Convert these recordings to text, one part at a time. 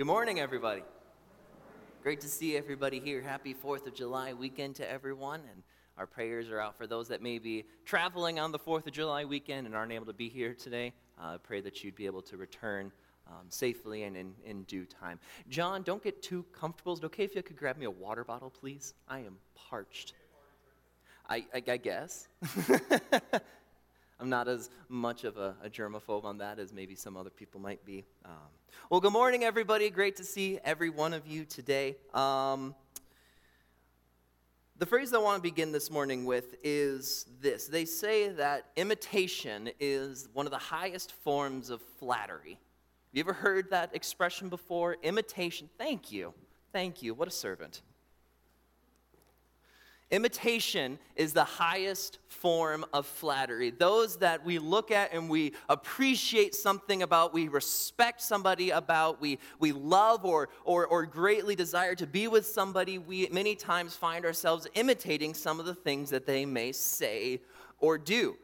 Good morning, everybody. Great to see everybody here. Happy 4th of July weekend to everyone. And our prayers are out for those that may be traveling on the 4th of July weekend and aren't able to be here today. Uh, pray that you'd be able to return um, safely and in, in due time. John, don't get too comfortable. Is it okay if you could grab me a water bottle, please? I am parched. I, I, I guess. I'm not as much of a, a, germaphobe on that as maybe some other people might be. Um, well, good morning, everybody. Great to see every one of you today. Um, the phrase I want to begin this morning with is this They say that imitation is one of the highest forms of flattery. Have you ever heard that expression before? Imitation. Thank you. Thank you. What a servant. Imitation is the highest form of flattery. Those that we look at and we appreciate something about, we respect somebody about, we, we love or, or, or greatly desire to be with somebody, we many times find ourselves imitating some of the things that they may say or do.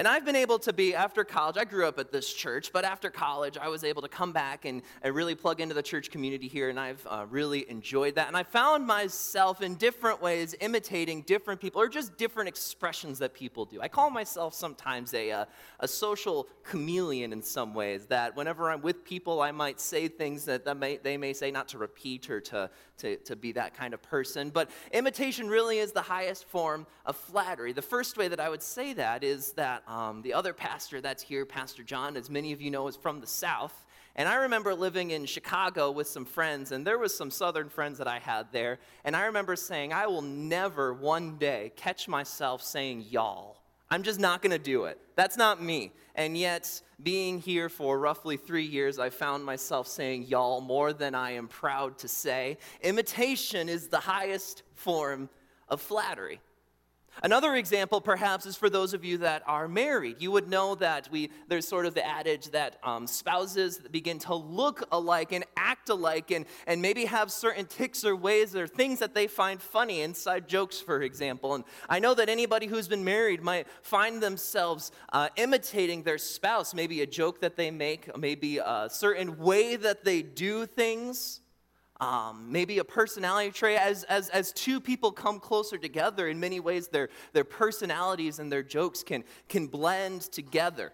And I've been able to be, after college, I grew up at this church, but after college, I was able to come back and, and really plug into the church community here, and I've uh, really enjoyed that. And I found myself in different ways imitating different people, or just different expressions that people do. I call myself sometimes a, uh, a social chameleon in some ways, that whenever I'm with people, I might say things that, that may, they may say, not to repeat or to, to, to be that kind of person. But imitation really is the highest form of flattery. The first way that I would say that is that um, the other pastor that's here, Pastor John, as many of you know, is from the South. And I remember living in Chicago with some friends, and there was some Southern friends that I had there. And I remember saying, I will never one day catch myself saying y'all. I'm just not going to do it. That's not me. And yet, being here for roughly three years, I found myself saying y'all more than I am proud to say. Imitation is the highest form of flattery. Another example, perhaps, is for those of you that are married. You would know that we, there's sort of the adage that um, spouses begin to look alike and act alike and, and maybe have certain ticks or ways or things that they find funny, inside jokes, for example. And I know that anybody who's been married might find themselves uh, imitating their spouse, maybe a joke that they make, maybe a certain way that they do things um, maybe a personality trait. As, as, as two people come closer together, in many ways, their, their personalities and their jokes can, can blend together.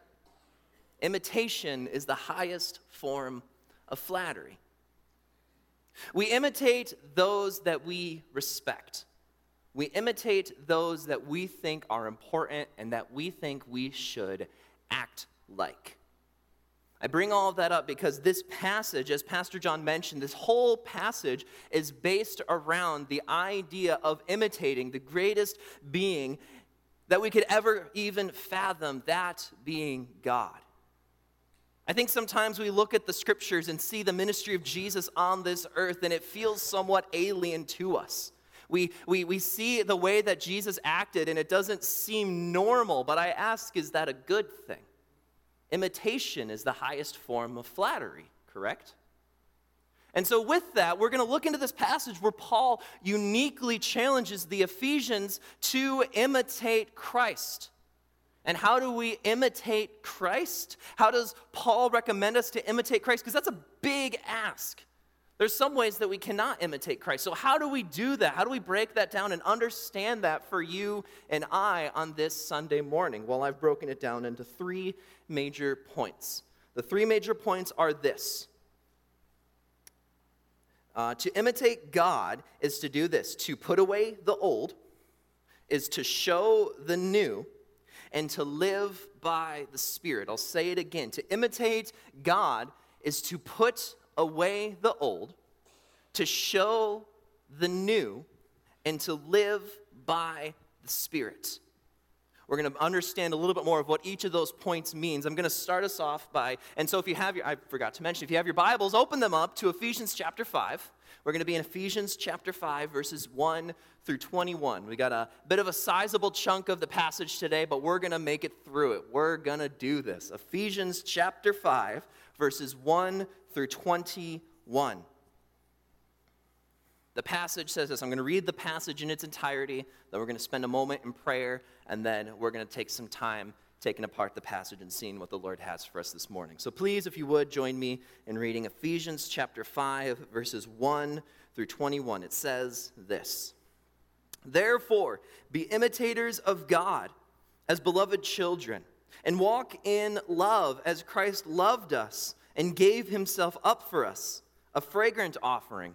Imitation is the highest form of flattery. We imitate those that we respect. We imitate those that we think are important and that we think we should act like. I bring all of that up because this passage, as Pastor John mentioned, this whole passage is based around the idea of imitating the greatest being that we could ever even fathom, that being God. I think sometimes we look at the scriptures and see the ministry of Jesus on this earth, and it feels somewhat alien to us. We, we, we see the way that Jesus acted, and it doesn't seem normal, but I ask, is that a good thing? Imitation is the highest form of flattery, correct? And so, with that, we're going to look into this passage where Paul uniquely challenges the Ephesians to imitate Christ. And how do we imitate Christ? How does Paul recommend us to imitate Christ? Because that's a big ask. There's some ways that we cannot imitate Christ. So, how do we do that? How do we break that down and understand that for you and I on this Sunday morning? Well, I've broken it down into three major points. The three major points are this uh, To imitate God is to do this to put away the old, is to show the new, and to live by the Spirit. I'll say it again. To imitate God is to put away the old, to show the new, and to live by the Spirit. We're going to understand a little bit more of what each of those points means. I'm going to start us off by, and so if you have your, I forgot to mention, if you have your Bibles, open them up to Ephesians chapter 5. We're going to be in Ephesians chapter 5, verses 1 through 21. We got a bit of a sizable chunk of the passage today, but we're going to make it through it. We're going to do this. Ephesians chapter 5, verses 1 through 21. The passage says this. I'm going to read the passage in its entirety, then we're going to spend a moment in prayer, and then we're going to take some time taking apart the passage and seeing what the Lord has for us this morning. So please, if you would, join me in reading Ephesians chapter 5, verses 1 through 21. It says this Therefore, be imitators of God as beloved children, and walk in love as Christ loved us and gave himself up for us, a fragrant offering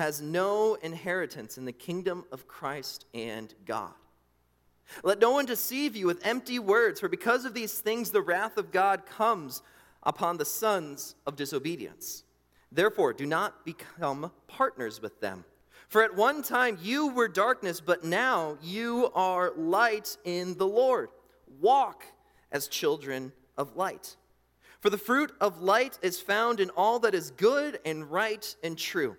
has no inheritance in the kingdom of Christ and God. Let no one deceive you with empty words, for because of these things the wrath of God comes upon the sons of disobedience. Therefore, do not become partners with them. For at one time you were darkness, but now you are light in the Lord. Walk as children of light. For the fruit of light is found in all that is good and right and true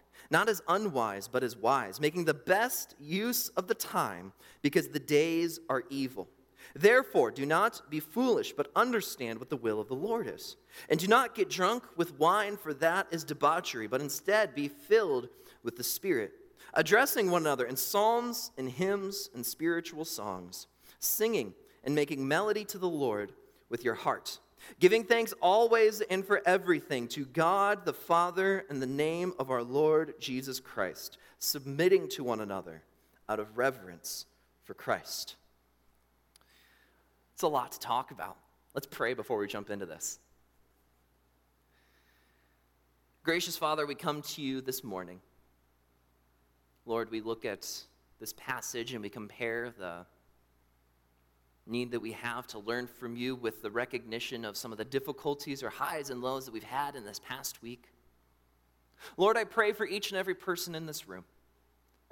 not as unwise, but as wise, making the best use of the time, because the days are evil. Therefore, do not be foolish, but understand what the will of the Lord is. And do not get drunk with wine, for that is debauchery, but instead be filled with the Spirit, addressing one another in psalms and hymns and spiritual songs, singing and making melody to the Lord with your heart giving thanks always and for everything to God the Father in the name of our Lord Jesus Christ, submitting to one another out of reverence for Christ. It's a lot to talk about. Let's pray before we jump into this. Gracious Father, we come to you this morning. Lord, we look at this passage and we compare the need that we have to learn from you with the recognition of some of the difficulties or highs and lows that we've had in this past week. Lord, I pray for each and every person in this room.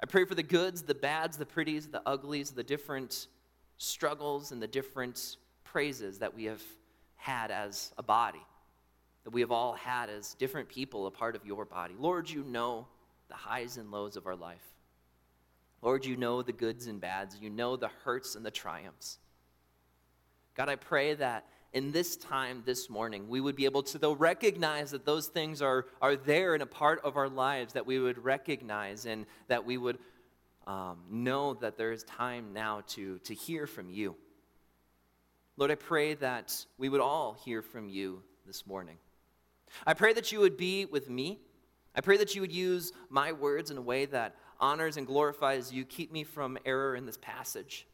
I pray for the goods, the bads, the pretties, the uglies, the different struggles, and the different praises that we have had as a body, that we have all had as different people, a part of your body. Lord, you know the highs and lows of our life. Lord, you know the goods and bads. You know the hurts and the triumphs. God, I pray that in this time this morning, we would be able to, though, recognize that those things are, are there and a part of our lives, that we would recognize and that we would um, know that there is time now to, to hear from you. Lord, I pray that we would all hear from you this morning. I pray that you would be with me. I pray that you would use my words in a way that honors and glorifies you. Keep me from error in this passage.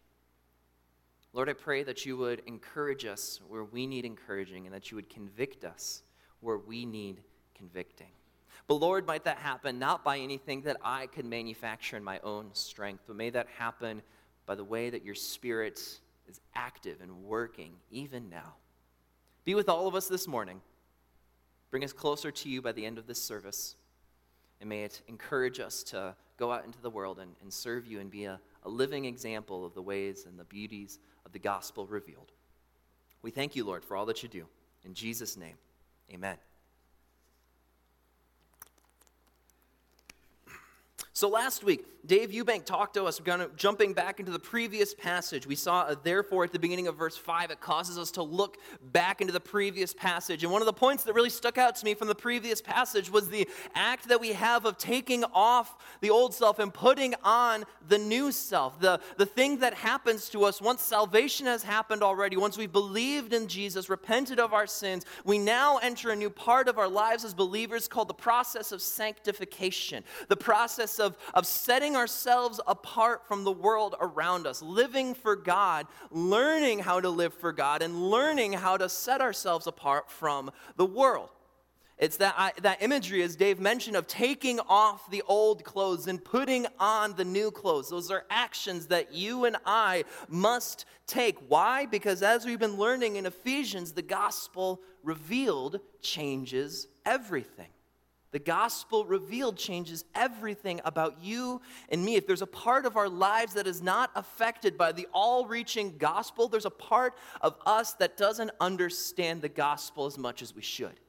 Lord, I pray that you would encourage us where we need encouraging and that you would convict us where we need convicting. But Lord, might that happen not by anything that I could manufacture in my own strength, but may that happen by the way that your Spirit is active and working even now. Be with all of us this morning. Bring us closer to you by the end of this service. And may it encourage us to go out into the world and, and serve you and be a, a living example of the ways and the beauties of the gospel revealed. We thank you, Lord, for all that you do. In Jesus' name, amen. So last week, Dave Eubank talked to us, kind of jumping back into the previous passage. We saw, a therefore, at the beginning of verse 5, it causes us to look back into the previous passage. And one of the points that really stuck out to me from the previous passage was the act that we have of taking off the old self and putting on the new self. The, the thing that happens to us once salvation has happened already, once we've believed in Jesus, repented of our sins, we now enter a new part of our lives as believers called the process of sanctification, the process of of, of setting ourselves apart from the world around us, living for God, learning how to live for God, and learning how to set ourselves apart from the world. It's that, that imagery, as Dave mentioned, of taking off the old clothes and putting on the new clothes. Those are actions that you and I must take. Why? Because as we've been learning in Ephesians, the gospel revealed changes everything. The gospel revealed changes everything about you and me. If there's a part of our lives that is not affected by the all reaching gospel, there's a part of us that doesn't understand the gospel as much as we should.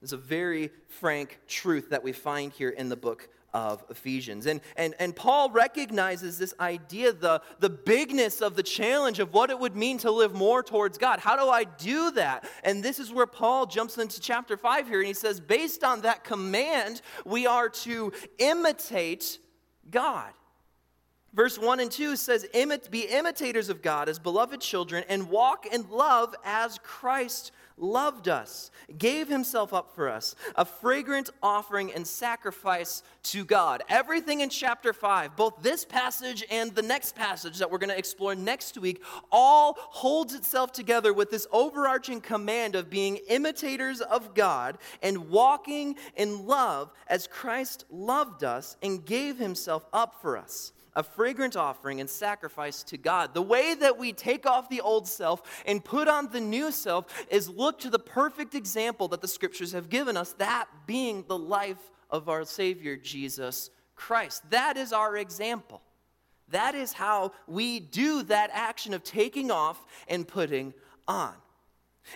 It's a very frank truth that we find here in the book of Ephesians. And, and, and Paul recognizes this idea, the, the bigness of the challenge of what it would mean to live more towards God. How do I do that? And this is where Paul jumps into chapter 5 here, and he says, based on that command, we are to imitate God. Verse 1 and 2 says, Be imitators of God as beloved children, and walk in love as Christ loved us, gave himself up for us, a fragrant offering and sacrifice to God. Everything in chapter 5, both this passage and the next passage that we're going to explore next week, all holds itself together with this overarching command of being imitators of God and walking in love as Christ loved us and gave himself up for us a fragrant offering and sacrifice to God. The way that we take off the old self and put on the new self is look to the perfect example that the scriptures have given us, that being the life of our Savior, Jesus Christ. That is our example. That is how we do that action of taking off and putting on.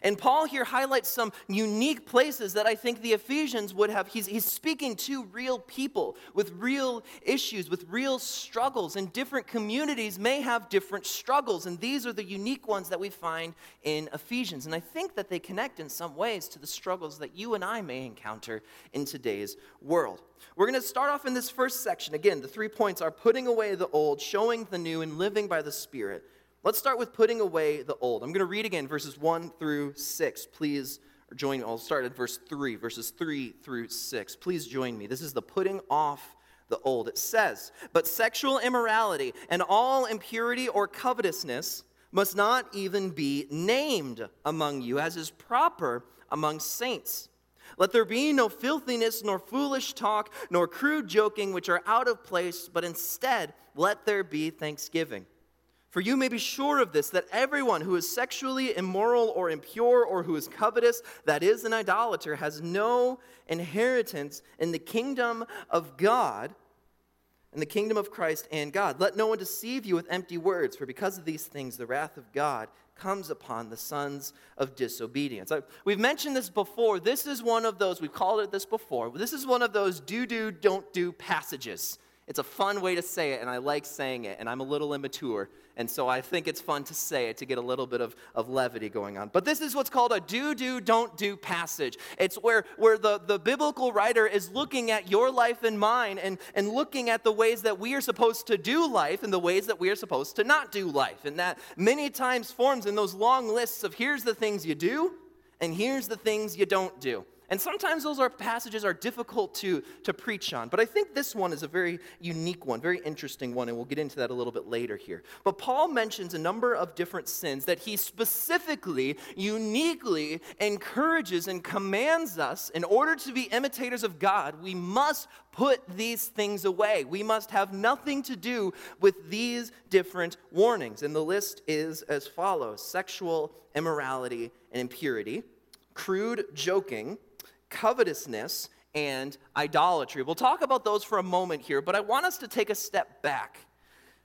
And Paul here highlights some unique places that I think the Ephesians would have. He's, he's speaking to real people with real issues, with real struggles, and different communities may have different struggles. And these are the unique ones that we find in Ephesians. And I think that they connect in some ways to the struggles that you and I may encounter in today's world. We're going to start off in this first section. Again, the three points are putting away the old, showing the new, and living by the Spirit. Let's start with putting away the old. I'm going to read again verses 1 through 6. Please join me. I'll start at verse 3, verses 3 through 6. Please join me. This is the putting off the old. It says, But sexual immorality and all impurity or covetousness must not even be named among you, as is proper among saints. Let there be no filthiness, nor foolish talk, nor crude joking, which are out of place, but instead let there be thanksgiving. For you may be sure of this that everyone who is sexually immoral or impure or who is covetous, that is, an idolater, has no inheritance in the kingdom of God, in the kingdom of Christ and God. Let no one deceive you with empty words, for because of these things the wrath of God comes upon the sons of disobedience. we've mentioned this before. This is one of those, we've called it this before, this is one of those do, do, don't do passages. It's a fun way to say it, and I like saying it, and I'm a little immature, and so I think it's fun to say it to get a little bit of, of levity going on. But this is what's called a do, do, don't do passage. It's where, where the, the biblical writer is looking at your life and mine and, and looking at the ways that we are supposed to do life and the ways that we are supposed to not do life. And that many times forms in those long lists of here's the things you do, and here's the things you don't do. And sometimes those are passages are difficult to, to preach on. But I think this one is a very unique one, very interesting one, and we'll get into that a little bit later here. But Paul mentions a number of different sins that he specifically, uniquely encourages and commands us in order to be imitators of God, we must put these things away. We must have nothing to do with these different warnings. And the list is as follows sexual immorality and impurity, crude joking covetousness, and idolatry. We'll talk about those for a moment here, but I want us to take a step back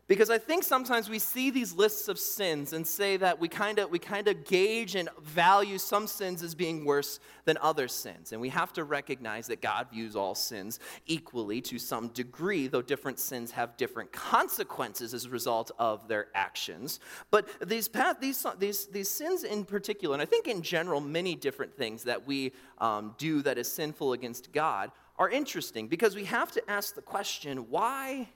because I think sometimes we see these lists of sins and say that we kind of we kind of gauge and value some sins as being worse than other sins. And we have to recognize that God views all sins equally to some degree, though different sins have different consequences as a result of their actions. But these these these these sins in particular, and I think in general many different things that we um, do that is sinful against God are interesting because we have to ask the question, why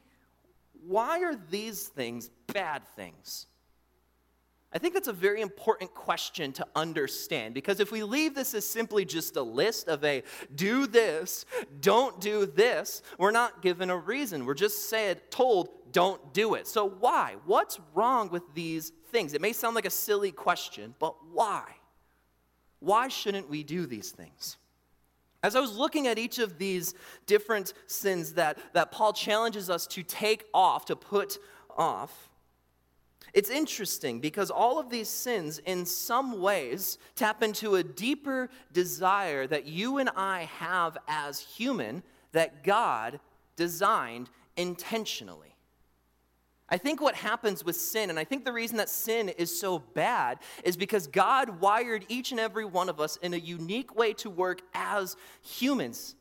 why are these things bad things? I think that's a very important question to understand because if we leave this as simply just a list of a do this, don't do this, we're not given a reason. We're just said, told, don't do it. So, why? What's wrong with these things? It may sound like a silly question, but why? Why shouldn't we do these things? As I was looking at each of these different sins that, that Paul challenges us to take off, to put off, it's interesting because all of these sins, in some ways, tap into a deeper desire that you and I have as human that God designed intentionally. I think what happens with sin, and I think the reason that sin is so bad, is because God wired each and every one of us in a unique way to work as humans.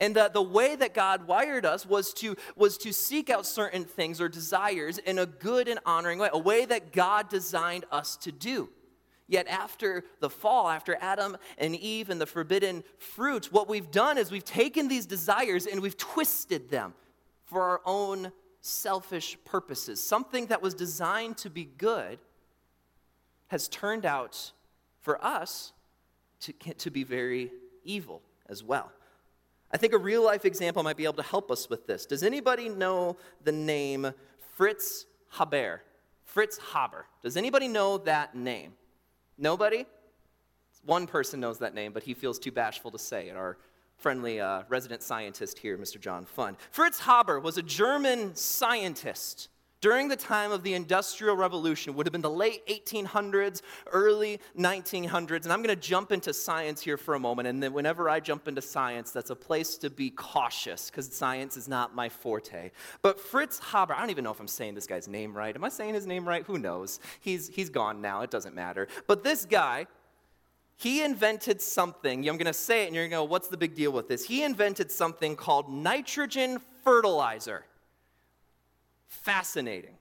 And the, the way that God wired us was to, was to seek out certain things or desires in a good and honoring way, a way that God designed us to do. Yet after the fall, after Adam and Eve and the forbidden fruit, what we've done is we've taken these desires and we've twisted them for our own selfish purposes. Something that was designed to be good has turned out for us to, to be very evil as well. I think a real life example might be able to help us with this. Does anybody know the name Fritz Haber? Fritz Haber. Does anybody know that name? Nobody? One person knows that name, but he feels too bashful to say it. Our friendly uh, resident scientist here, Mr. John Fund. Fritz Haber was a German scientist during the time of the Industrial Revolution, would have been the late 1800s, early 1900s. And I'm going to jump into science here for a moment. And then whenever I jump into science, that's a place to be cautious because science is not my forte. But Fritz Haber, I don't even know if I'm saying this guy's name right. Am I saying his name right? Who knows? He's, he's gone now. It doesn't matter. But this guy, he invented something. I'm going to say it and you're going to go, what's the big deal with this? He invented something called nitrogen fertilizer fascinating.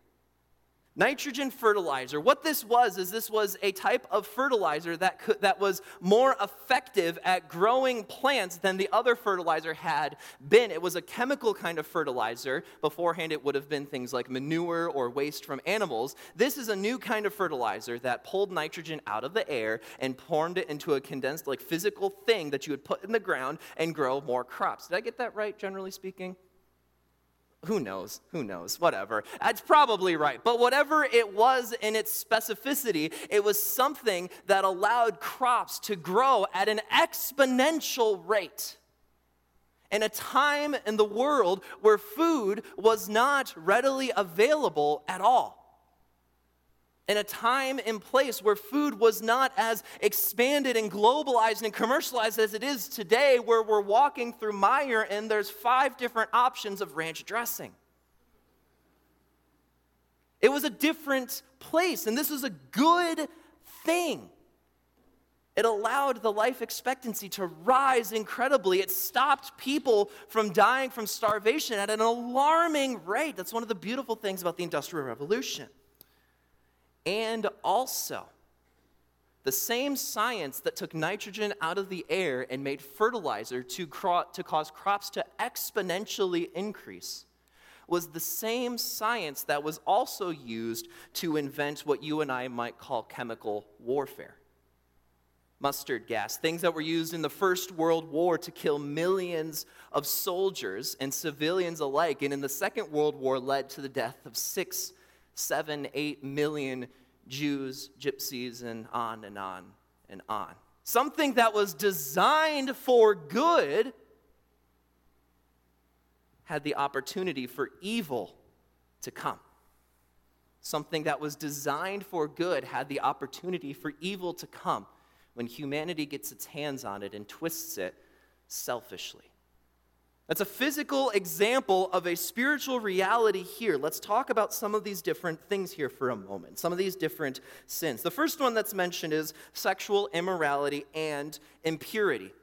Nitrogen fertilizer. What this was is this was a type of fertilizer that, could, that was more effective at growing plants than the other fertilizer had been. It was a chemical kind of fertilizer. Beforehand, it would have been things like manure or waste from animals. This is a new kind of fertilizer that pulled nitrogen out of the air and poured it into a condensed, like physical thing that you would put in the ground and grow more crops. Did I get that right, generally speaking? Who knows? Who knows? Whatever. That's probably right. But whatever it was in its specificity, it was something that allowed crops to grow at an exponential rate. In a time in the world where food was not readily available at all in a time and place where food was not as expanded and globalized and commercialized as it is today, where we're walking through Meijer and there's five different options of ranch dressing. It was a different place, and this was a good thing. It allowed the life expectancy to rise incredibly. It stopped people from dying from starvation at an alarming rate. That's one of the beautiful things about the Industrial Revolution. And also, the same science that took nitrogen out of the air and made fertilizer to, cro- to cause crops to exponentially increase was the same science that was also used to invent what you and I might call chemical warfare. Mustard gas, things that were used in the First World War to kill millions of soldiers and civilians alike, and in the Second World War led to the death of six seven, eight million Jews, gypsies, and on and on and on. Something that was designed for good had the opportunity for evil to come. Something that was designed for good had the opportunity for evil to come when humanity gets its hands on it and twists it selfishly. That's a physical example of a spiritual reality here. Let's talk about some of these different things here for a moment, some of these different sins. The first one that's mentioned is sexual immorality and impurity.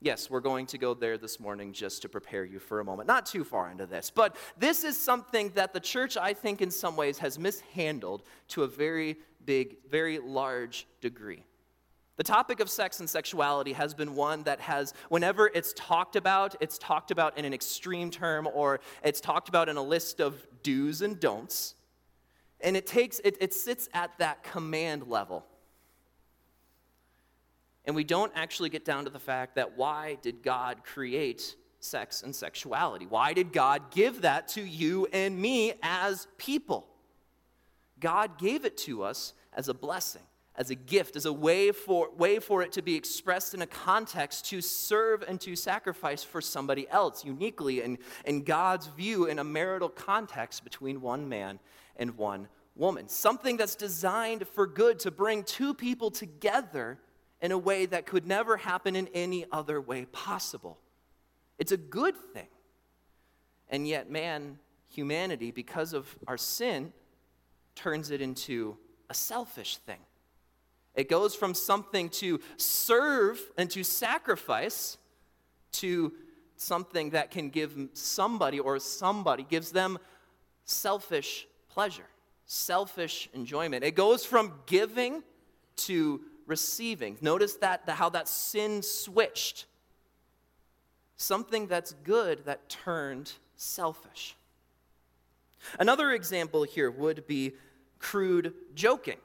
Yes, we're going to go there this morning just to prepare you for a moment. Not too far into this, but this is something that the church, I think, in some ways has mishandled to a very big, very large degree. The topic of sex and sexuality has been one that has, whenever it's talked about, it's talked about in an extreme term or it's talked about in a list of do's and don'ts. And it takes, it, it sits at that command level. And we don't actually get down to the fact that why did God create sex and sexuality? Why did God give that to you and me as people? God gave it to us as a blessing, as a gift, as a way for, way for it to be expressed in a context to serve and to sacrifice for somebody else, uniquely in, in God's view in a marital context between one man and one woman. Something that's designed for good to bring two people together in a way that could never happen in any other way possible. It's a good thing. And yet, man, humanity, because of our sin, turns it into a selfish thing. It goes from something to serve and to sacrifice to something that can give somebody or somebody gives them selfish pleasure, selfish enjoyment. It goes from giving to receiving. Notice that, how that sin switched. Something that's good that turned selfish. Another example here would be crude joking.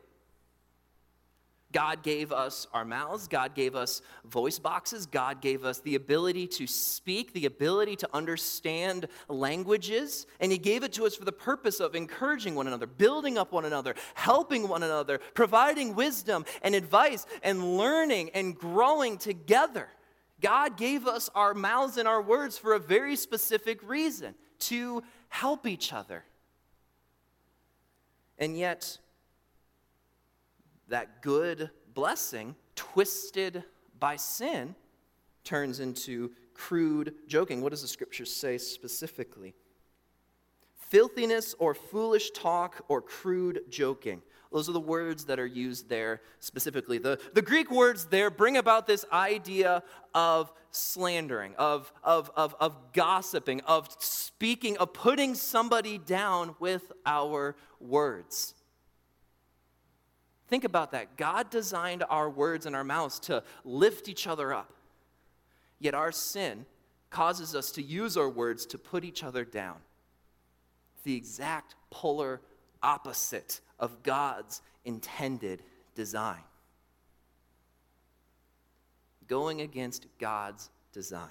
God gave us our mouths, God gave us voice boxes, God gave us the ability to speak, the ability to understand languages, and He gave it to us for the purpose of encouraging one another, building up one another, helping one another, providing wisdom and advice, and learning and growing together. God gave us our mouths and our words for a very specific reason to help each other. And yet, that good blessing, twisted by sin, turns into crude joking. What does the scripture say specifically? Filthiness or foolish talk or crude joking. Those are the words that are used there specifically. The, the Greek words there bring about this idea of slandering, of, of, of, of gossiping, of speaking, of putting somebody down with our words. Think about that. God designed our words and our mouths to lift each other up. Yet our sin causes us to use our words to put each other down. The exact polar opposite of God's intended design. Going against God's design.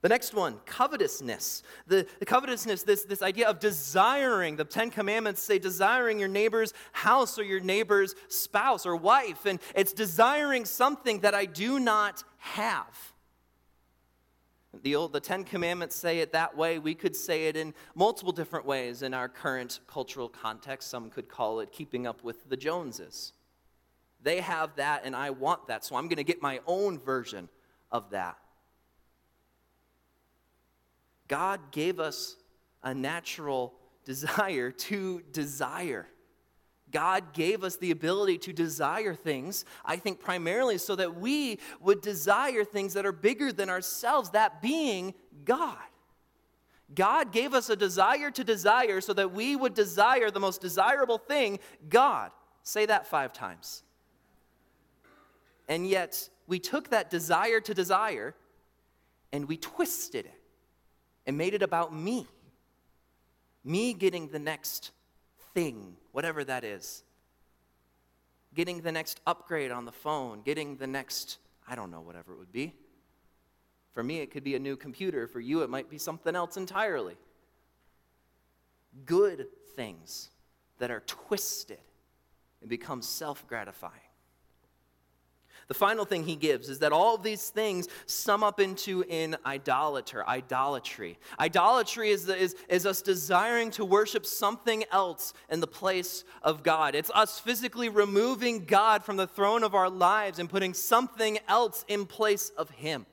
The next one, covetousness. The, the, covetousness, this, this idea of desiring. The Ten Commandments say desiring your neighbor's house or your neighbor's spouse or wife. And it's desiring something that I do not have. The, old, the Ten Commandments say it that way. We could say it in multiple different ways in our current cultural context. Some could call it keeping up with the Joneses. They have that, and I want that, so I'm going to get my own version of that. God gave us a natural desire to desire. God gave us the ability to desire things, I think primarily so that we would desire things that are bigger than ourselves, that being God. God gave us a desire to desire so that we would desire the most desirable thing, God. Say that five times. And yet, we took that desire to desire and we twisted it and made it about me. Me getting the next thing, whatever that is. Getting the next upgrade on the phone, getting the next, I don't know, whatever it would be. For me, it could be a new computer. For you, it might be something else entirely. Good things that are twisted and become self gratifying. The final thing he gives is that all of these things sum up into an idolater, idolatry. Idolatry is, is, is us desiring to worship something else in the place of God. It's us physically removing God from the throne of our lives and putting something else in place of him.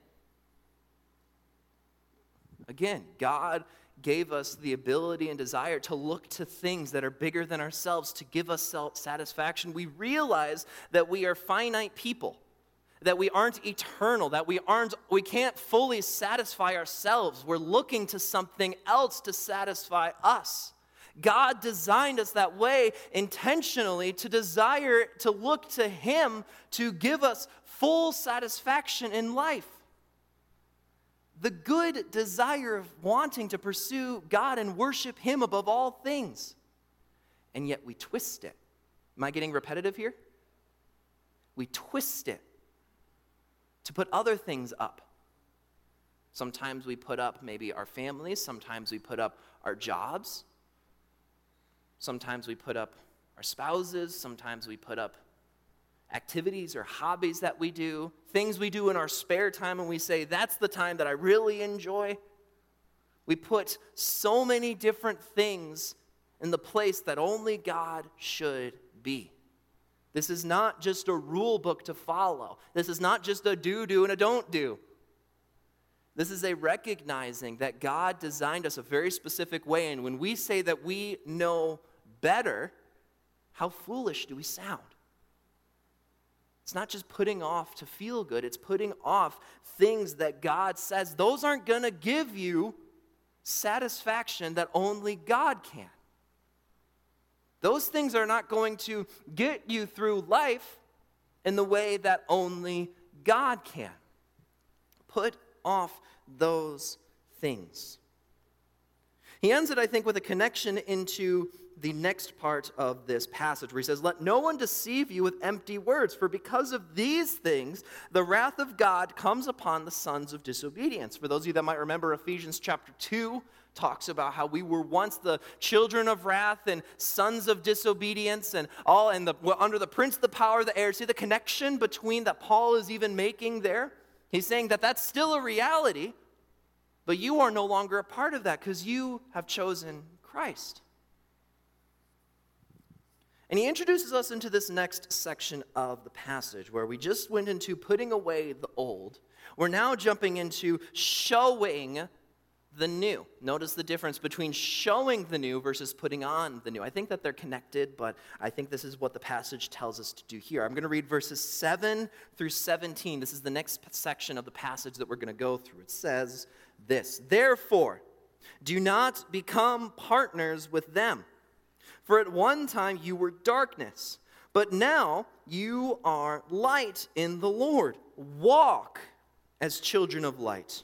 Again, God gave us the ability and desire to look to things that are bigger than ourselves to give us self satisfaction. We realize that we are finite people that we aren't eternal, that we aren't we can't fully satisfy ourselves. We're looking to something else to satisfy us. God designed us that way intentionally to desire to look to him to give us full satisfaction in life. The good desire of wanting to pursue God and worship him above all things. and yet we twist it. Am I getting repetitive here? We twist it to put other things up. Sometimes we put up maybe our families, sometimes we put up our jobs, sometimes we put up our spouses, sometimes we put up activities or hobbies that we do, things we do in our spare time, and we say, that's the time that I really enjoy. We put so many different things in the place that only God should be. This is not just a rule book to follow. This is not just a do do and a don't do. This is a recognizing that God designed us a very specific way. And when we say that we know better, how foolish do we sound? It's not just putting off to feel good, it's putting off things that God says those aren't going to give you satisfaction that only God can. Those things are not going to get you through life in the way that only God can. Put off those things. He ends it, I think, with a connection into the next part of this passage where he says, Let no one deceive you with empty words, for because of these things, the wrath of God comes upon the sons of disobedience. For those of you that might remember, Ephesians chapter 2 talks about how we were once the children of wrath and sons of disobedience and all and the, under the prince the power of the air. See the connection between that Paul is even making there? He's saying that that's still a reality, but you are no longer a part of that because you have chosen Christ. And he introduces us into this next section of the passage where we just went into putting away the old. We're now jumping into showing the new. Notice the difference between showing the new versus putting on the new. I think that they're connected, but I think this is what the passage tells us to do here. I'm going to read verses 7 through 17. This is the next section of the passage that we're going to go through. It says this Therefore, do not become partners with them. For at one time you were darkness, but now you are light in the Lord. Walk as children of light.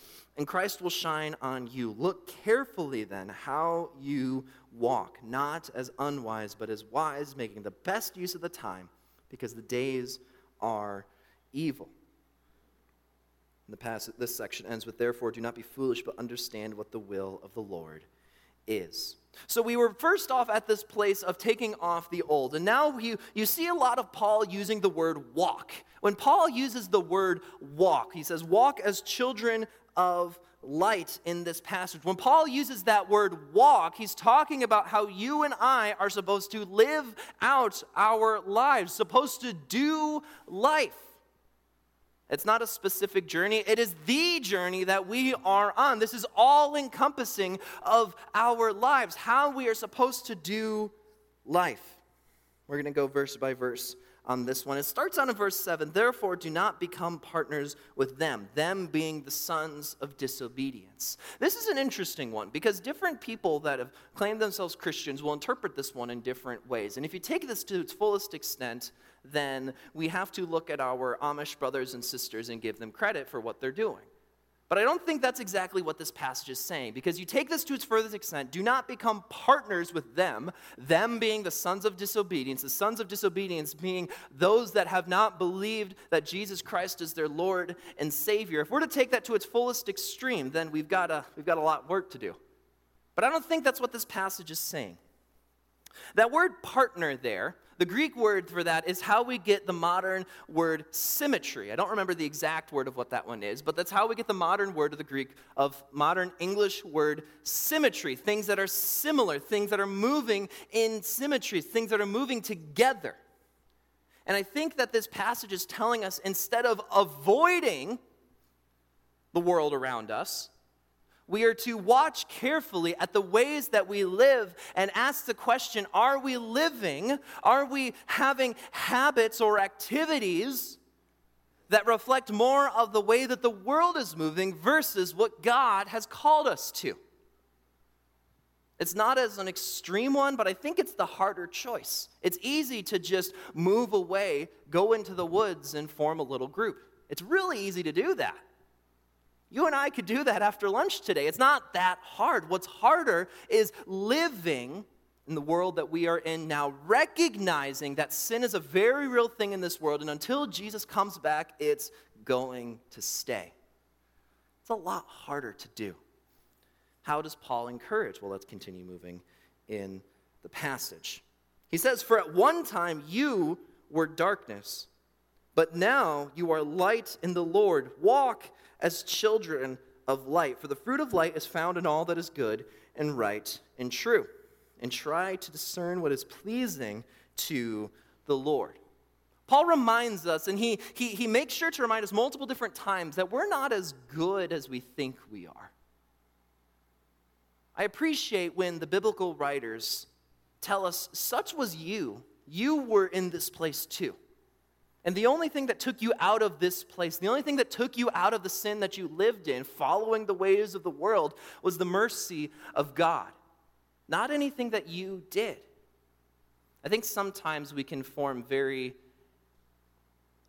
and Christ will shine on you. Look carefully then how you walk, not as unwise, but as wise, making the best use of the time, because the days are evil. And the passage, this section ends with, Therefore, do not be foolish, but understand what the will of the Lord is. So we were first off at this place of taking off the old. And now you, you see a lot of Paul using the word walk. When Paul uses the word walk, he says, Walk as children of light in this passage. When Paul uses that word walk, he's talking about how you and I are supposed to live out our lives, supposed to do life. It's not a specific journey, it is the journey that we are on. This is all encompassing of our lives, how we are supposed to do life. We're going to go verse by verse on this one. It starts on in verse 7 Therefore, do not become partners with them, them being the sons of disobedience. This is an interesting one because different people that have claimed themselves Christians will interpret this one in different ways. And if you take this to its fullest extent, then we have to look at our Amish brothers and sisters and give them credit for what they're doing. But I don't think that's exactly what this passage is saying, because you take this to its furthest extent, do not become partners with them, them being the sons of disobedience, the sons of disobedience being those that have not believed that Jesus Christ is their Lord and Savior. If we're to take that to its fullest extreme, then we've got a, we've got a lot of work to do. But I don't think that's what this passage is saying. That word partner there the Greek word for that is how we get the modern word symmetry. I don't remember the exact word of what that one is, but that's how we get the modern word of the Greek of modern English word symmetry. Things that are similar, things that are moving in symmetry, things that are moving together. And I think that this passage is telling us instead of avoiding the world around us, We are to watch carefully at the ways that we live and ask the question are we living, are we having habits or activities that reflect more of the way that the world is moving versus what God has called us to? It's not as an extreme one, but I think it's the harder choice. It's easy to just move away, go into the woods, and form a little group. It's really easy to do that. You and I could do that after lunch today. It's not that hard. What's harder is living in the world that we are in now, recognizing that sin is a very real thing in this world, and until Jesus comes back, it's going to stay. It's a lot harder to do. How does Paul encourage? Well, let's continue moving in the passage. He says, For at one time you were darkness, but now you are light in the Lord. Walk as children of light. For the fruit of light is found in all that is good and right and true. And try to discern what is pleasing to the Lord. Paul reminds us, and he, he, he makes sure to remind us multiple different times that we're not as good as we think we are. I appreciate when the biblical writers tell us, such was you. You were in this place too. And the only thing that took you out of this place, the only thing that took you out of the sin that you lived in, following the ways of the world, was the mercy of God, not anything that you did. I think sometimes we can form very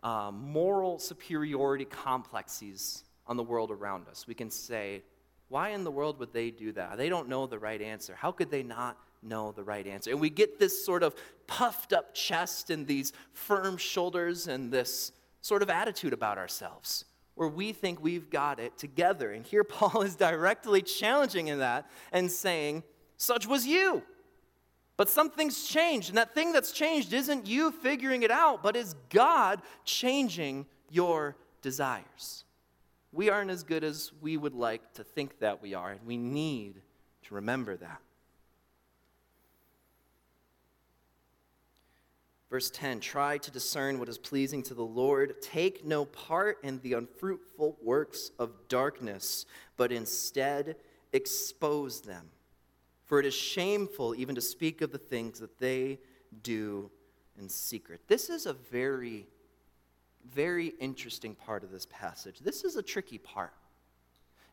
um, moral superiority complexes on the world around us. We can say, why in the world would they do that? They don't know the right answer. How could they not know the right answer. And we get this sort of puffed up chest and these firm shoulders and this sort of attitude about ourselves where we think we've got it together. And here Paul is directly challenging in that and saying, Such was you. But something's changed. And that thing that's changed isn't you figuring it out, but is God changing your desires. We aren't as good as we would like to think that we are, and we need to remember that. Verse 10 Try to discern what is pleasing to the Lord. Take no part in the unfruitful works of darkness, but instead expose them. For it is shameful even to speak of the things that they do in secret. This is a very, very interesting part of this passage. This is a tricky part.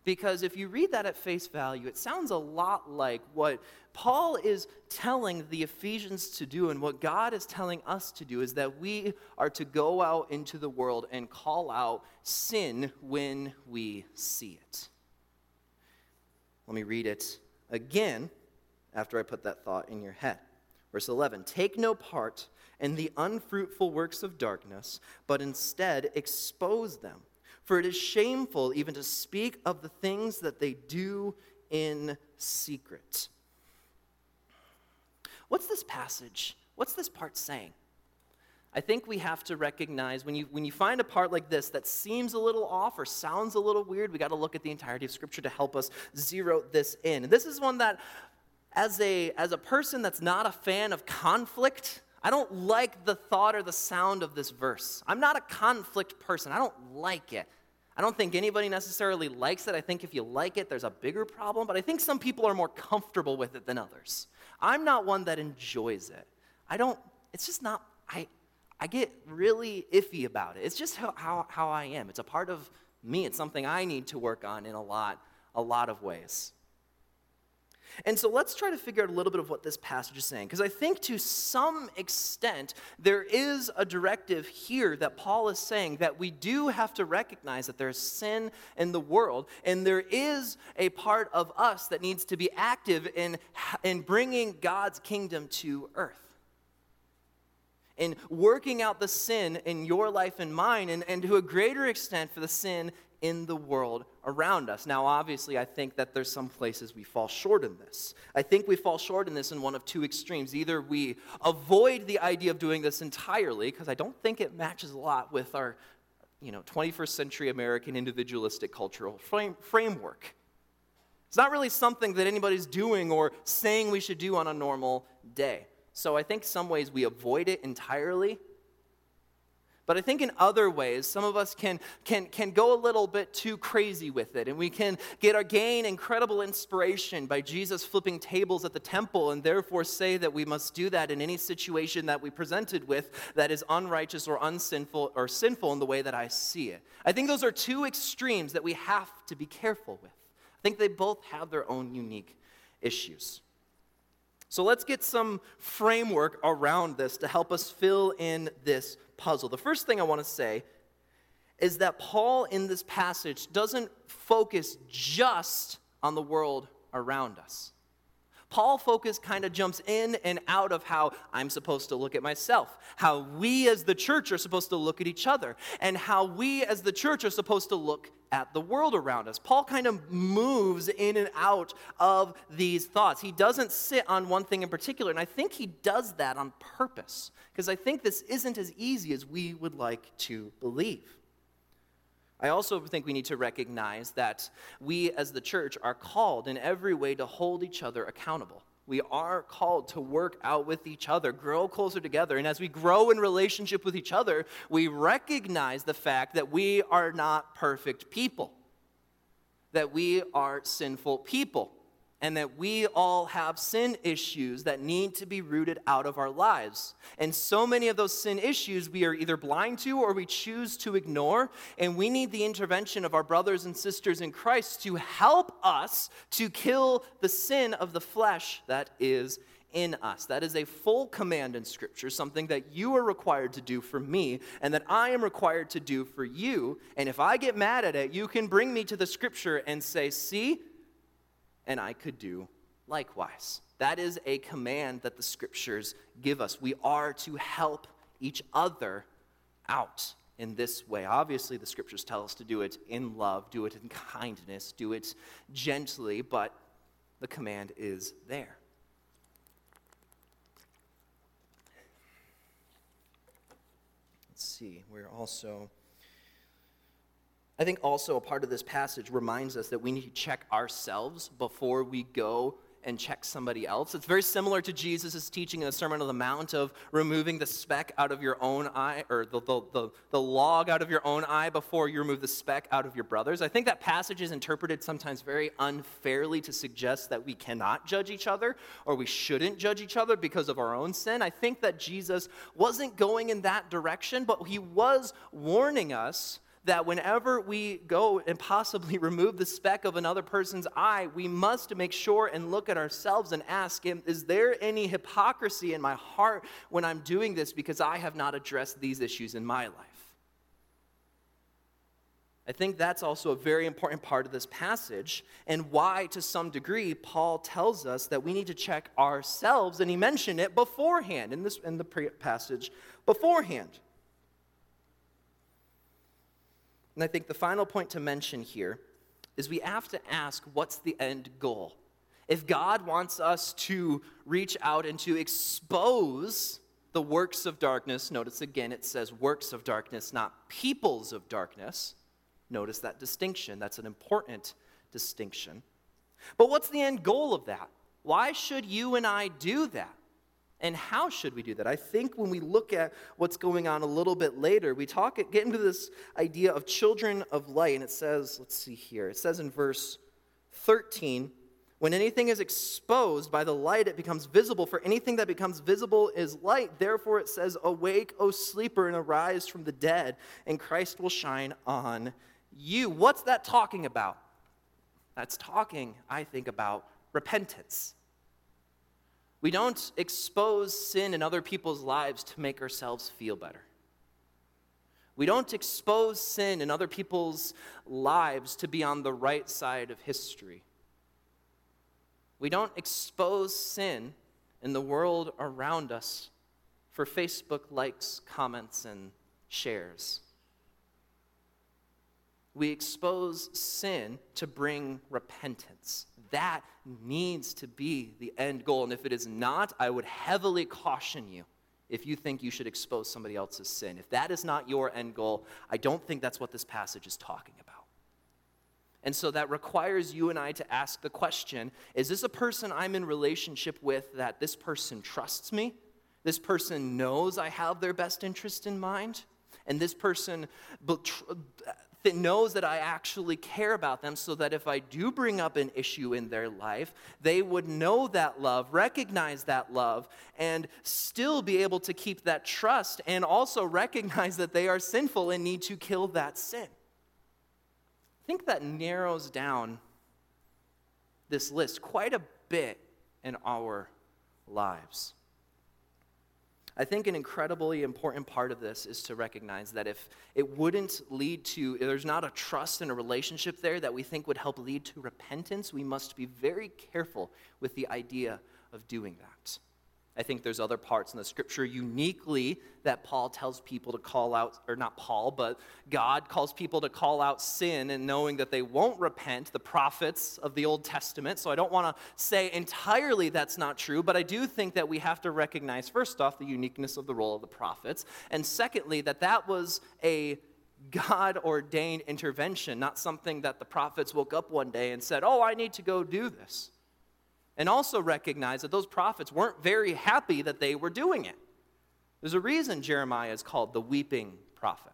Because if you read that at face value, it sounds a lot like what Paul is telling the Ephesians to do, and what God is telling us to do is that we are to go out into the world and call out sin when we see it. Let me read it again after I put that thought in your head. Verse 11 Take no part in the unfruitful works of darkness, but instead expose them. For it is shameful even to speak of the things that they do in secret. What's this passage? What's this part saying? I think we have to recognize when you, when you find a part like this that seems a little off or sounds a little weird, we got to look at the entirety of Scripture to help us zero this in. And this is one that, as a, as a person that's not a fan of conflict, I don't like the thought or the sound of this verse. I'm not a conflict person, I don't like it. I don't think anybody necessarily likes it. I think if you like it, there's a bigger problem, but I think some people are more comfortable with it than others. I'm not one that enjoys it. I don't, it's just not, I, I get really iffy about it. It's just how, how, how I am. It's a part of me. It's something I need to work on in a lot, a lot of ways. And so let's try to figure out a little bit of what this passage is saying, because I think to some extent there is a directive here that Paul is saying that we do have to recognize that there's sin in the world, and there is a part of us that needs to be active in, in bringing God's kingdom to earth. In working out the sin in your life and mine, and, and to a greater extent for the sin in the world around us. Now, obviously, I think that there's some places we fall short in this. I think we fall short in this in one of two extremes. Either we avoid the idea of doing this entirely, because I don't think it matches a lot with our you know, 21st century American individualistic cultural frame, framework. It's not really something that anybody's doing or saying we should do on a normal day. So I think some ways we avoid it entirely But I think in other ways, some of us can, can, can go a little bit too crazy with it. And we can get our gain incredible inspiration by Jesus flipping tables at the temple and therefore say that we must do that in any situation that we presented with that is unrighteous or unsinful or sinful in the way that I see it. I think those are two extremes that we have to be careful with. I think they both have their own unique issues. So let's get some framework around this to help us fill in this puzzle. The first thing I want to say is that Paul in this passage doesn't focus just on the world around us. Paul focus kind of jumps in and out of how I'm supposed to look at myself, how we as the church are supposed to look at each other, and how we as the church are supposed to look at the world around us. Paul kind of moves in and out of these thoughts. He doesn't sit on one thing in particular, and I think he does that on purpose, because I think this isn't as easy as we would like to believe. I also think we need to recognize that we as the church are called in every way to hold each other accountable. We are called to work out with each other, grow closer together. And as we grow in relationship with each other, we recognize the fact that we are not perfect people, that we are sinful people and that we all have sin issues that need to be rooted out of our lives. And so many of those sin issues we are either blind to or we choose to ignore, and we need the intervention of our brothers and sisters in Christ to help us to kill the sin of the flesh that is in us. That is a full command in Scripture, something that you are required to do for me and that I am required to do for you. And if I get mad at it, you can bring me to the Scripture and say, See, and I could do likewise. That is a command that the scriptures give us. We are to help each other out in this way. Obviously, the scriptures tell us to do it in love, do it in kindness, do it gently, but the command is there. Let's see, we're also I think also a part of this passage reminds us that we need to check ourselves before we go and check somebody else. It's very similar to Jesus' teaching in the Sermon on the Mount of removing the speck out of your own eye, or the, the, the, the, log out of your own eye before you remove the speck out of your brother's. I think that passage is interpreted sometimes very unfairly to suggest that we cannot judge each other or we shouldn't judge each other because of our own sin. I think that Jesus wasn't going in that direction, but he was warning us that whenever we go and possibly remove the speck of another person's eye, we must make sure and look at ourselves and ask Him, is there any hypocrisy in my heart when I'm doing this because I have not addressed these issues in my life? I think that's also a very important part of this passage, and why, to some degree, Paul tells us that we need to check ourselves, and he mentioned it beforehand in, this, in the passage beforehand. And I think the final point to mention here is we have to ask what's the end goal? If God wants us to reach out and to expose the works of darkness, notice again it says works of darkness, not peoples of darkness. Notice that distinction. That's an important distinction. But what's the end goal of that? Why should you and I do that? And how should we do that? I think when we look at what's going on a little bit later, we talk get into this idea of children of light, and it says, let's see here. It says in verse 13, when anything is exposed by the light, it becomes visible. For anything that becomes visible is light. Therefore, it says, Awake, O sleeper, and arise from the dead, and Christ will shine on you. What's that talking about? That's talking, I think, about repentance. We don't expose sin in other people's lives to make ourselves feel better. We don't expose sin in other people's lives to be on the right side of history. We don't expose sin in the world around us for Facebook likes, comments, and shares. We expose sin to bring repentance that needs to be the end goal. And if it is not, I would heavily caution you if you think you should expose somebody else's sin. If that is not your end goal, I don't think that's what this passage is talking about. And so that requires you and I to ask the question is this a person I'm in relationship with that this person trusts me? This person knows I have their best interest in mind? And this person knows that I actually care about them so that if I do bring up an issue in their life, they would know that love, recognize that love, and still be able to keep that trust and also recognize that they are sinful and need to kill that sin. I think that narrows down this list quite a bit in our lives. I think an incredibly important part of this is to recognize that if it wouldn't lead to, there's not a trust and a relationship there that we think would help lead to repentance, we must be very careful with the idea of doing that. I think there's other parts in the scripture uniquely that Paul tells people to call out, or not Paul, but God calls people to call out sin and knowing that they won't repent, the prophets of the Old Testament. So I don't want to say entirely that's not true, but I do think that we have to recognize, first off, the uniqueness of the role of the prophets, and secondly, that that was a God ordained intervention, not something that the prophets woke up one day and said, Oh, I need to go do this and also recognize that those prophets weren't very happy that they were doing it. There's a reason Jeremiah is called the weeping prophet.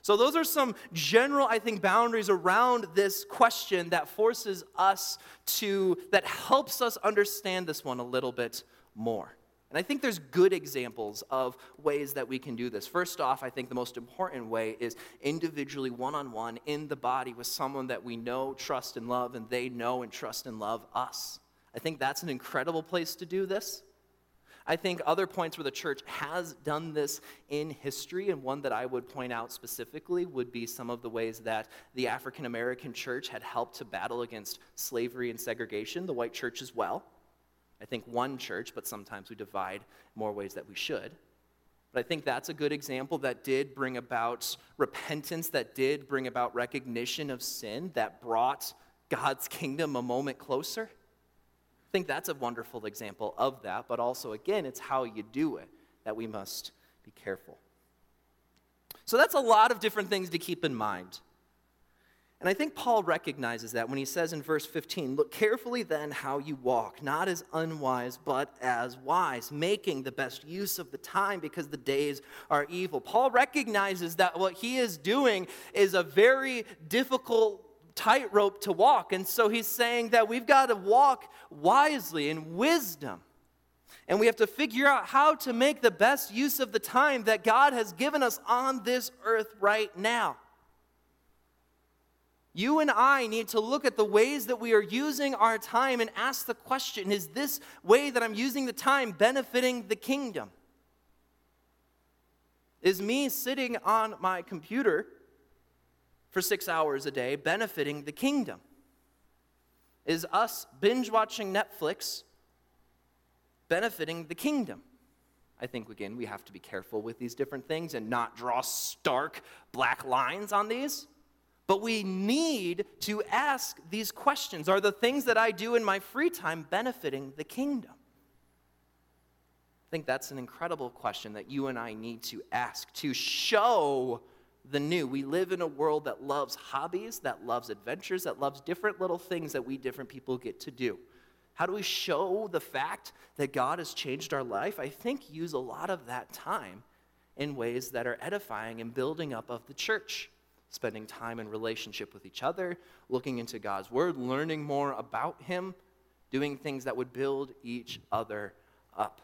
So, those are some general, I think, boundaries around this question that forces us to, that helps us understand this one a little bit more. And I think there's good examples of ways that we can do this. First off, I think the most important way is individually, one on one, in the body with someone that we know, trust, and love, and they know and trust and love us. I think that's an incredible place to do this. I think other points where the church has done this in history, and one that I would point out specifically would be some of the ways that the African American church had helped to battle against slavery and segregation, the white church as well. I think one church, but sometimes we divide more ways that we should. But I think that's a good example that did bring about repentance, that did bring about recognition of sin, that brought God's kingdom a moment closer I think that's a wonderful example of that, but also, again, it's how you do it that we must be careful. So that's a lot of different things to keep in mind. And I think Paul recognizes that when he says in verse 15, Look carefully then how you walk, not as unwise, but as wise, making the best use of the time because the days are evil. Paul recognizes that what he is doing is a very difficult tightrope to walk. And so he's saying that we've got to walk wisely in wisdom. And we have to figure out how to make the best use of the time that God has given us on this earth right now. You and I need to look at the ways that we are using our time and ask the question is this way that I'm using the time benefiting the kingdom? Is me sitting on my computer for six hours a day benefiting the kingdom? Is us binge watching Netflix benefiting the kingdom? I think, again, we have to be careful with these different things and not draw stark black lines on these. But we need to ask these questions Are the things that I do in my free time benefiting the kingdom? I think that's an incredible question that you and I need to ask to show the new. We live in a world that loves hobbies, that loves adventures, that loves different little things that we different people get to do. How do we show the fact that God has changed our life? I think use a lot of that time in ways that are edifying and building up of the church. Spending time in relationship with each other, looking into God's word, learning more about Him, doing things that would build each other up.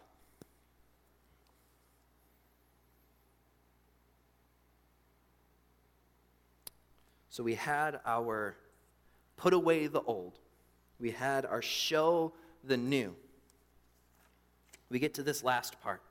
So we had our put away the old, we had our show the new. We get to this last part.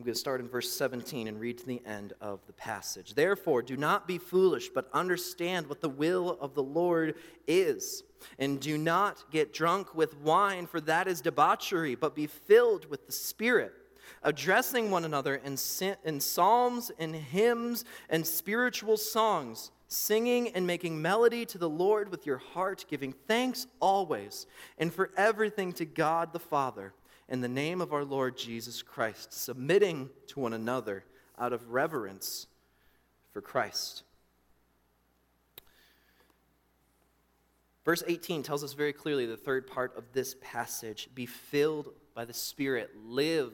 I'm going to start in verse 17 and read to the end of the passage. Therefore, do not be foolish, but understand what the will of the Lord is. And do not get drunk with wine, for that is debauchery, but be filled with the Spirit addressing one another in, in psalms and hymns and spiritual songs singing and making melody to the Lord with your heart, giving thanks always and for everything to God the Father in the name of our Lord Jesus Christ, submitting to one another out of reverence for Christ. Verse 18 tells us very clearly the third part of this passage be filled by the Spirit, live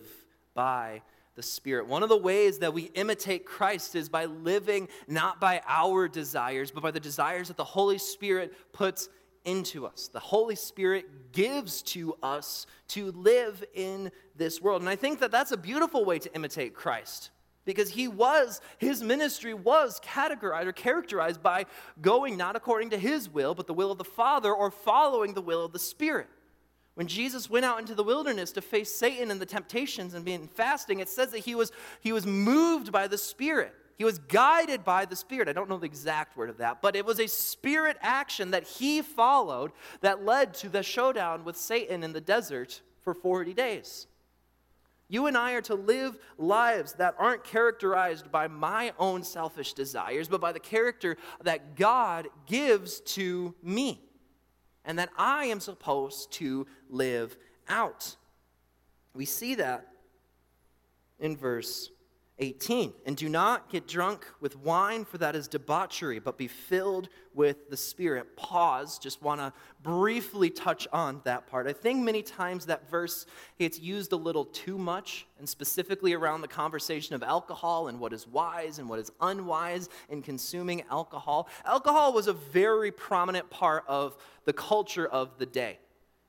by the Spirit. One of the ways that we imitate Christ is by living not by our desires, but by the desires that the Holy Spirit puts into us. The Holy Spirit gives to us to live in this world. And I think that that's a beautiful way to imitate Christ because he was, his ministry was categorized or characterized by going not according to his will, but the will of the Father or following the will of the Spirit. When Jesus went out into the wilderness to face Satan and the temptations and being fasting, it says that he was, he was moved by the Spirit. He was guided by the Spirit. I don't know the exact word of that, but it was a spirit action that he followed that led to the showdown with Satan in the desert for 40 days. You and I are to live lives that aren't characterized by my own selfish desires, but by the character that God gives to me and that I am supposed to live out. We see that in verse 18. And do not get drunk with wine, for that is debauchery, but be filled with the Spirit. Pause, just want to briefly touch on that part. I think many times that verse gets used a little too much, and specifically around the conversation of alcohol and what is wise and what is unwise in consuming alcohol. Alcohol was a very prominent part of the culture of the day.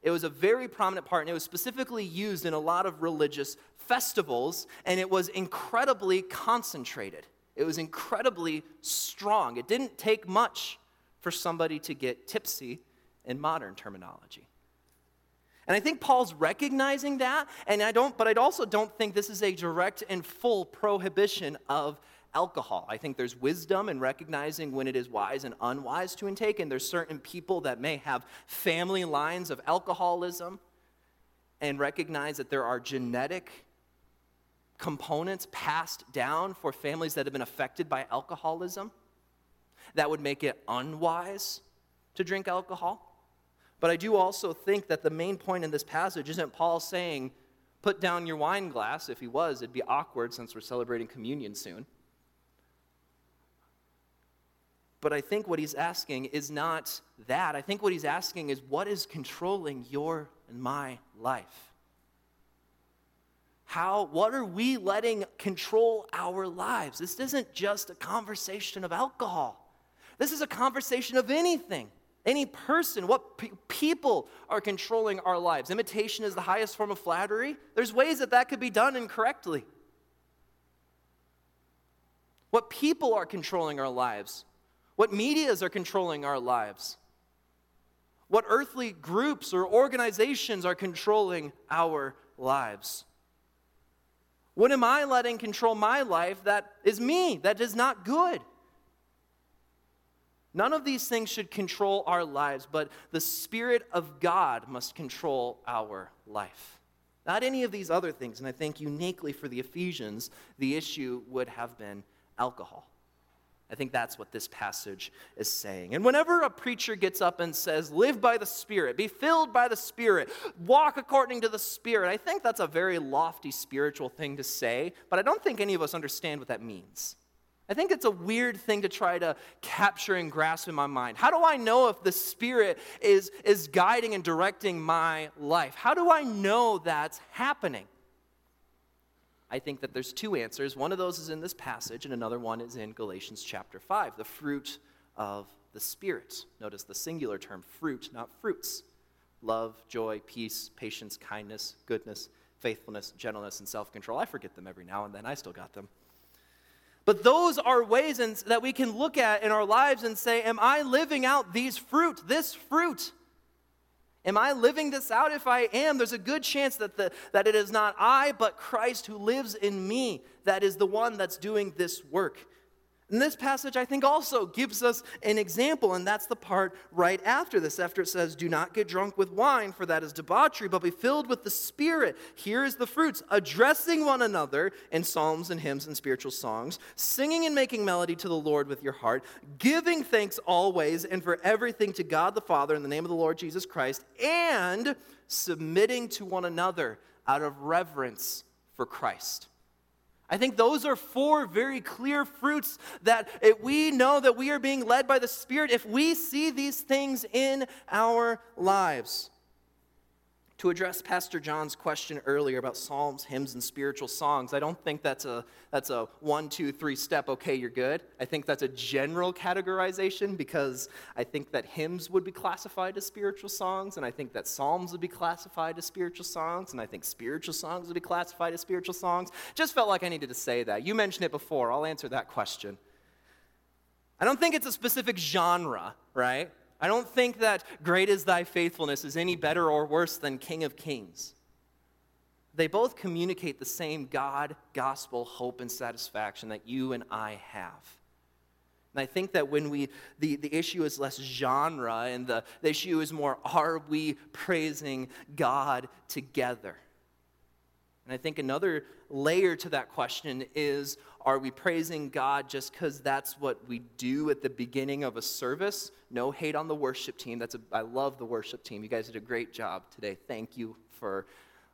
It was a very prominent part, and it was specifically used in a lot of religious festivals, and it was incredibly concentrated. It was incredibly strong. It didn't take much for somebody to get tipsy in modern terminology. And I think Paul's recognizing that, and I don't, but I also don't think this is a direct and full prohibition of alcohol. I think there's wisdom in recognizing when it is wise and unwise to intake, and there's certain people that may have family lines of alcoholism and recognize that there are genetic components passed down for families that have been affected by alcoholism that would make it unwise to drink alcohol. But I do also think that the main point in this passage isn't Paul saying, put down your wine glass. If he was, it'd be awkward since we're celebrating communion soon. But I think what he's asking is not that. I think what he's asking is what is controlling your and my life? How, what are we letting control our lives? This isn't just a conversation of alcohol. This is a conversation of anything, any person, what pe- people are controlling our lives. Imitation is the highest form of flattery. There's ways that that could be done incorrectly. What people are controlling our lives, what medias are controlling our lives, what earthly groups or organizations are controlling our lives. What am I letting control my life that is me, that is not good? None of these things should control our lives, but the Spirit of God must control our life. Not any of these other things. And I think uniquely for the Ephesians, the issue would have been alcohol. I think that's what this passage is saying. And whenever a preacher gets up and says, live by the Spirit, be filled by the Spirit, walk according to the Spirit, I think that's a very lofty spiritual thing to say, but I don't think any of us understand what that means. I think it's a weird thing to try to capture and grasp in my mind. How do I know if the Spirit is, is guiding and directing my life? How do I know that's happening? I think that there's two answers. One of those is in this passage, and another one is in Galatians chapter 5, the fruit of the Spirit. Notice the singular term fruit, not fruits. Love, joy, peace, patience, kindness, goodness, faithfulness, gentleness, and self control. I forget them every now and then. I still got them. But those are ways in, that we can look at in our lives and say, Am I living out these fruit, this fruit? Am I living this out? If I am, there's a good chance that, the, that it is not I, but Christ who lives in me that is the one that's doing this work. And this passage, I think, also gives us an example, and that's the part right after this, after it says, Do not get drunk with wine, for that is debauchery, but be filled with the Spirit. Here is the fruits addressing one another in psalms and hymns and spiritual songs, singing and making melody to the Lord with your heart, giving thanks always and for everything to God the Father in the name of the Lord Jesus Christ, and submitting to one another out of reverence for Christ. I think those are four very clear fruits that we know that we are being led by the Spirit if we see these things in our lives. To address Pastor John's question earlier about psalms, hymns, and spiritual songs, I don't think that's a, that's a one, two, three step, okay, you're good. I think that's a general categorization because I think that hymns would be classified as spiritual songs, and I think that psalms would be classified as spiritual songs, and I think spiritual songs would be classified as spiritual songs. Just felt like I needed to say that. You mentioned it before, I'll answer that question. I don't think it's a specific genre, right? I don't think that great is thy faithfulness is any better or worse than King of Kings. They both communicate the same God, gospel, hope, and satisfaction that you and I have. And I think that when we, the, the issue is less genre and the, the issue is more, are we praising God together? And I think another layer to that question is are we praising God just because that's what we do at the beginning of a service? No hate on the worship team. That's a, I love the worship team. You guys did a great job today. Thank you for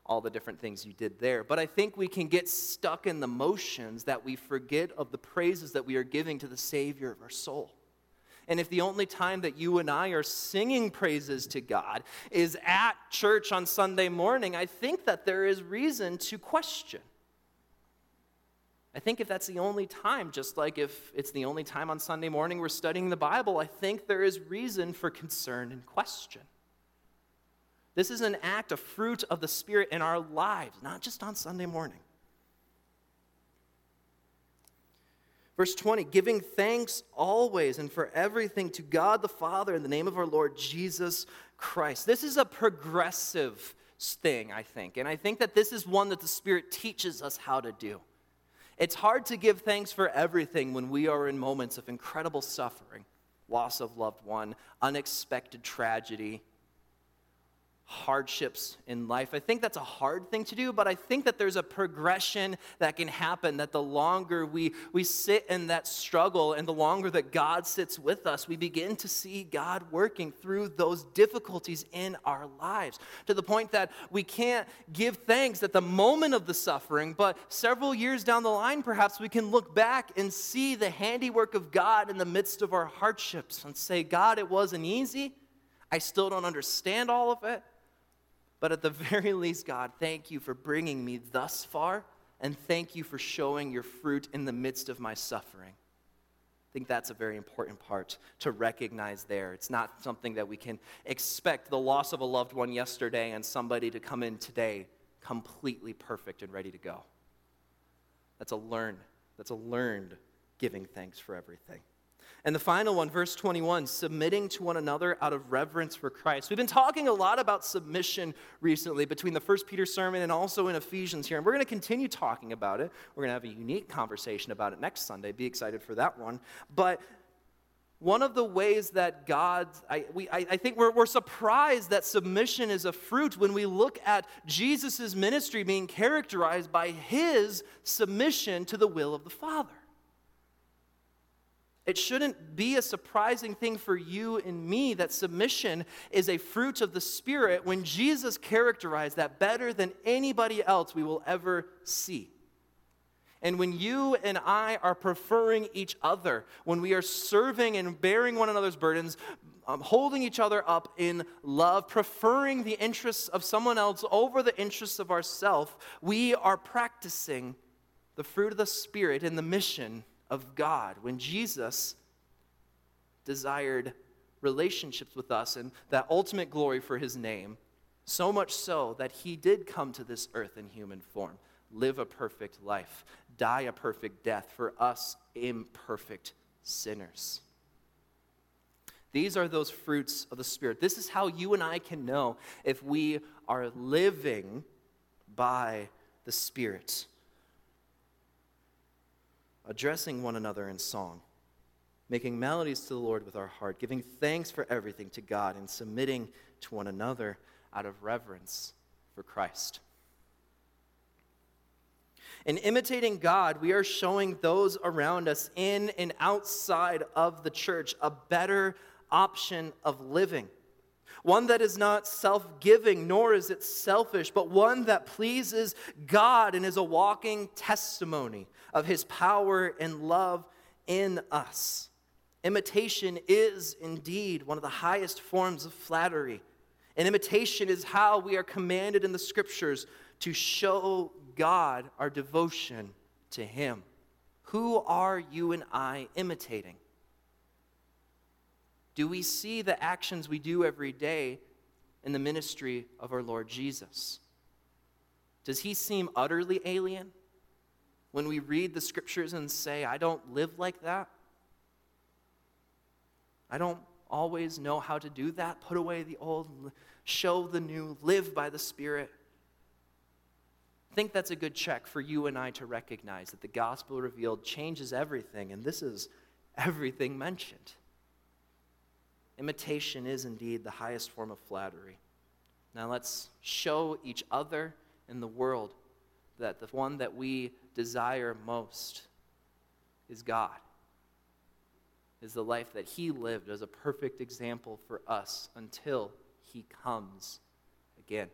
all the different things you did there. But I think we can get stuck in the motions that we forget of the praises that we are giving to the Savior of our soul. And if the only time that you and I are singing praises to God is at church on Sunday morning, I think that there is reason to question. I think if that's the only time, just like if it's the only time on Sunday morning we're studying the Bible, I think there is reason for concern and question. This is an act, a fruit of the Spirit in our lives, not just on Sunday morning. Verse 20, giving thanks always and for everything to God the Father in the name of our Lord Jesus Christ. This is a progressive thing, I think. And I think that this is one that the Spirit teaches us how to do. It's hard to give thanks for everything when we are in moments of incredible suffering, loss of loved one, unexpected tragedy, hardships in life. I think that's a hard thing to do, but I think that there's a progression that can happen that the longer we, we sit in that struggle and the longer that God sits with us, we begin to see God working through those difficulties in our lives to the point that we can't give thanks at the moment of the suffering, but several years down the line, perhaps we can look back and see the handiwork of God in the midst of our hardships and say, God, it wasn't easy. I still don't understand all of it. But at the very least, God, thank you for bringing me thus far, and thank you for showing your fruit in the midst of my suffering. I think that's a very important part to recognize there. It's not something that we can expect the loss of a loved one yesterday and somebody to come in today completely perfect and ready to go. That's a learned, that's a learned giving thanks for everything. And the final one, verse 21, submitting to one another out of reverence for Christ. We've been talking a lot about submission recently between the First Peter sermon and also in Ephesians here. And we're going to continue talking about it. We're going to have a unique conversation about it next Sunday. Be excited for that one. But one of the ways that God, I, we, I, I think we're, we're surprised that submission is a fruit when we look at Jesus' ministry being characterized by his submission to the will of the Father. It shouldn't be a surprising thing for you and me that submission is a fruit of the Spirit when Jesus characterized that better than anybody else we will ever see. And when you and I are preferring each other, when we are serving and bearing one another's burdens, um, holding each other up in love, preferring the interests of someone else over the interests of ourself, we are practicing the fruit of the Spirit in the mission of God. When Jesus desired relationships with us and that ultimate glory for his name, so much so that he did come to this earth in human form, live a perfect life, die a perfect death for us imperfect sinners. These are those fruits of the Spirit. This is how you and I can know if we are living by the Spirit addressing one another in song, making melodies to the Lord with our heart, giving thanks for everything to God, and submitting to one another out of reverence for Christ. In imitating God, we are showing those around us in and outside of the church a better option of living one that is not self giving, nor is it selfish, but one that pleases God and is a walking testimony of his power and love in us. Imitation is indeed one of the highest forms of flattery. And imitation is how we are commanded in the scriptures to show God our devotion to Him. Who are you and I imitating? Do we see the actions we do every day in the ministry of our Lord Jesus? Does he seem utterly alien when we read the scriptures and say, I don't live like that? I don't always know how to do that. Put away the old, show the new, live by the Spirit. I think that's a good check for you and I to recognize that the gospel revealed changes everything, and this is everything mentioned. Imitation is indeed the highest form of flattery. Now let's show each other in the world that the one that we desire most is God, is the life that He lived as a perfect example for us until He comes again.